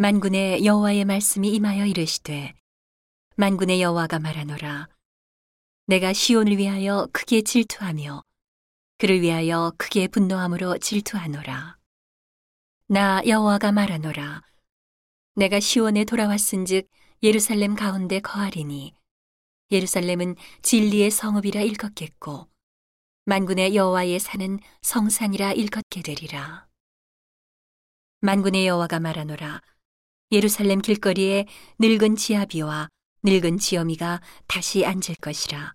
만군의 여호와의 말씀이 임하여 이르시되 만군의 여호와가 말하노라. 내가 시온을 위하여 크게 질투하며 그를 위하여 크게 분노함으로 질투하노라. 나 여호와가 말하노라. 내가 시온에 돌아왔은즉 예루살렘 가운데 거하리니 예루살렘은 진리의 성읍이라 일컫겠고 만군의 여호와의 산은 성산이라 일컫게 되리라. 만군의 여호와가 말하노라 예루살렘 길거리에 늙은 지아비와 늙은 지어미가 다시 앉을 것이라.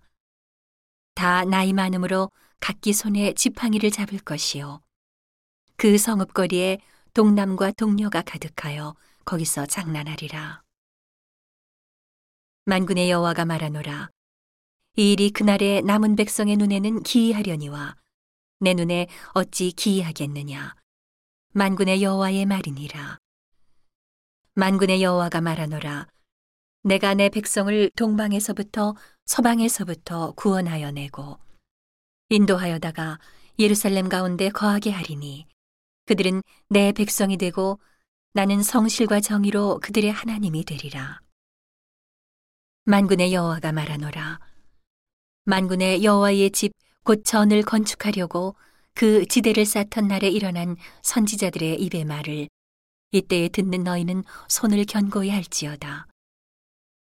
다 나이 많음으로 각기 손에 지팡이를 잡을 것이요. 그 성읍거리에 동남과 동녀가 가득하여 거기서 장난하리라. 만군의 여호와가 말하노라. 이 일이 그날의 남은 백성의 눈에는 기이하려니와 내 눈에 어찌 기이하겠느냐. 만군의 여호와의 말이니라. 만군의 여호와가 말하노라. 내가 내 백성을 동방에서부터 서방에서부터 구원하여 내고 인도하여다가 예루살렘 가운데 거하게 하리니 그들은 내 백성이 되고 나는 성실과 정의로 그들의 하나님이 되리라. 만군의 여호와가 말하노라. 만군의 여호와의 집 곧 전을 건축하려고 그 지대를 쌓던 날에 일어난 선지자들의 입의 말을 이때에 듣는 너희는 손을 견고히 할지어다.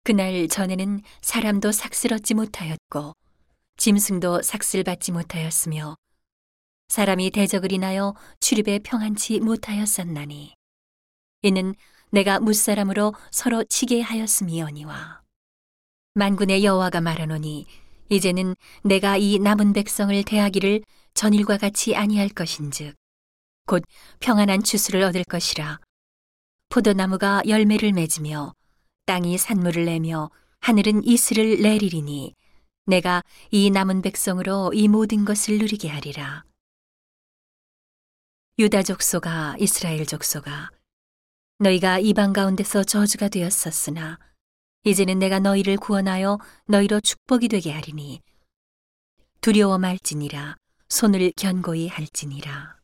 그날 전에는 사람도 삭슬 얻지 못하였고 짐승도 삭슬 받지 못하였으며 사람이 대적을 인하여 출입에 평안치 못하였었나니 이는 내가 무사람으로 서로 치게 하였음이오니와 만군의 여호와가 말하노니 이제는 내가 이 남은 백성을 대하기를 전일과 같이 아니할 것인즉 곧 평안한 추수를 얻을 것이라 포도나무가 열매를 맺으며 땅이 산물을 내며 하늘은 이슬을 내리리니 내가 이 남은 백성으로 이 모든 것을 누리게 하리라. 유다 족소가 이스라엘 족소가 너희가 이방 가운데서 저주가 되었었으나 이제는 내가 너희를 구원하여 너희로 축복이 되게 하리니 두려워 말지니라 손을 견고히 할지니라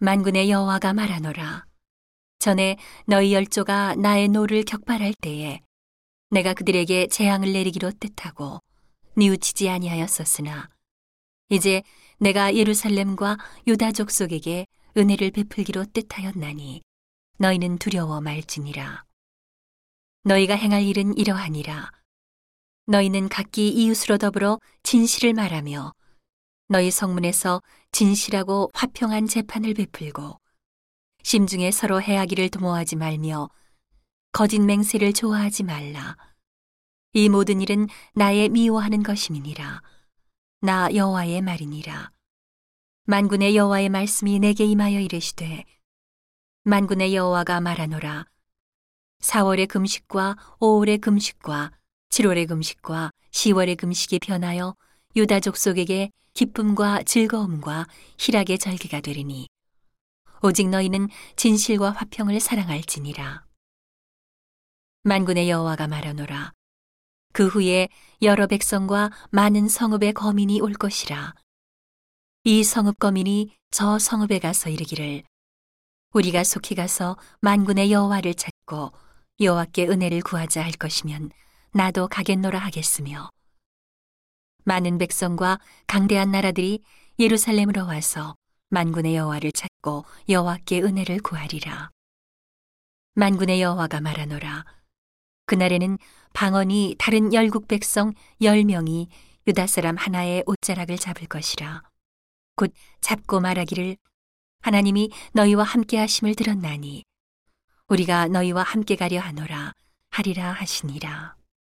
만군의 여호와가 말하노라 전에 너희 열조가 나의 노를 격발할 때에 내가 그들에게 재앙을 내리기로 뜻하고 뉘우치지 아니하였었으나 이제 내가 예루살렘과 유다 족속에게 은혜를 베풀기로 뜻하였나니 너희는 두려워 말지니라. 너희가 행할 일은 이러하니라. 너희는 각기 이웃으로 더불어 진실을 말하며 너희 성문에서 진실하고 화평한 재판을 베풀고 심중에 서로 해하기를 도모하지 말며 거짓 맹세를 좋아하지 말라. 이 모든 일은 나의 미워하는 것임이니라. 나 여호와의 말이니라. 만군의 여호와의 말씀이 내게 임하여 이르시되 만군의 여호와가 말하노라. 4월의 금식과 5월의 금식과 7월의 금식과 10월의 금식이 변하여 유다 족 속에게 기쁨과 즐거움과 희락의 절기가 되리니 오직 너희는 진실과 화평을 사랑할지니라. 만군의 여호와가 말하노라. 그 후에 여러 백성과 많은 성읍의 거민이 올 것이라. 이 성읍 거민이 저 성읍에 가서 이르기를 우리가 속히 가서 만군의 여호와를 찾고 여호와께 은혜를 구하자 할 것이면 나도 가겠노라 하겠으며 많은 백성과 강대한 나라들이 예루살렘으로 와서 만군의 여호와를 찾고 여호와께 은혜를 구하리라. 만군의 여호와가 말하노라. 그날에는 방언이 다른 열국 백성 열 명이 유다 사람 하나의 옷자락을 잡을 것이라. 곧 잡고 말하기를 하나님이 너희와 함께 하심을 들었나니 우리가 너희와 함께 가려 하노라 하리라 하시니라.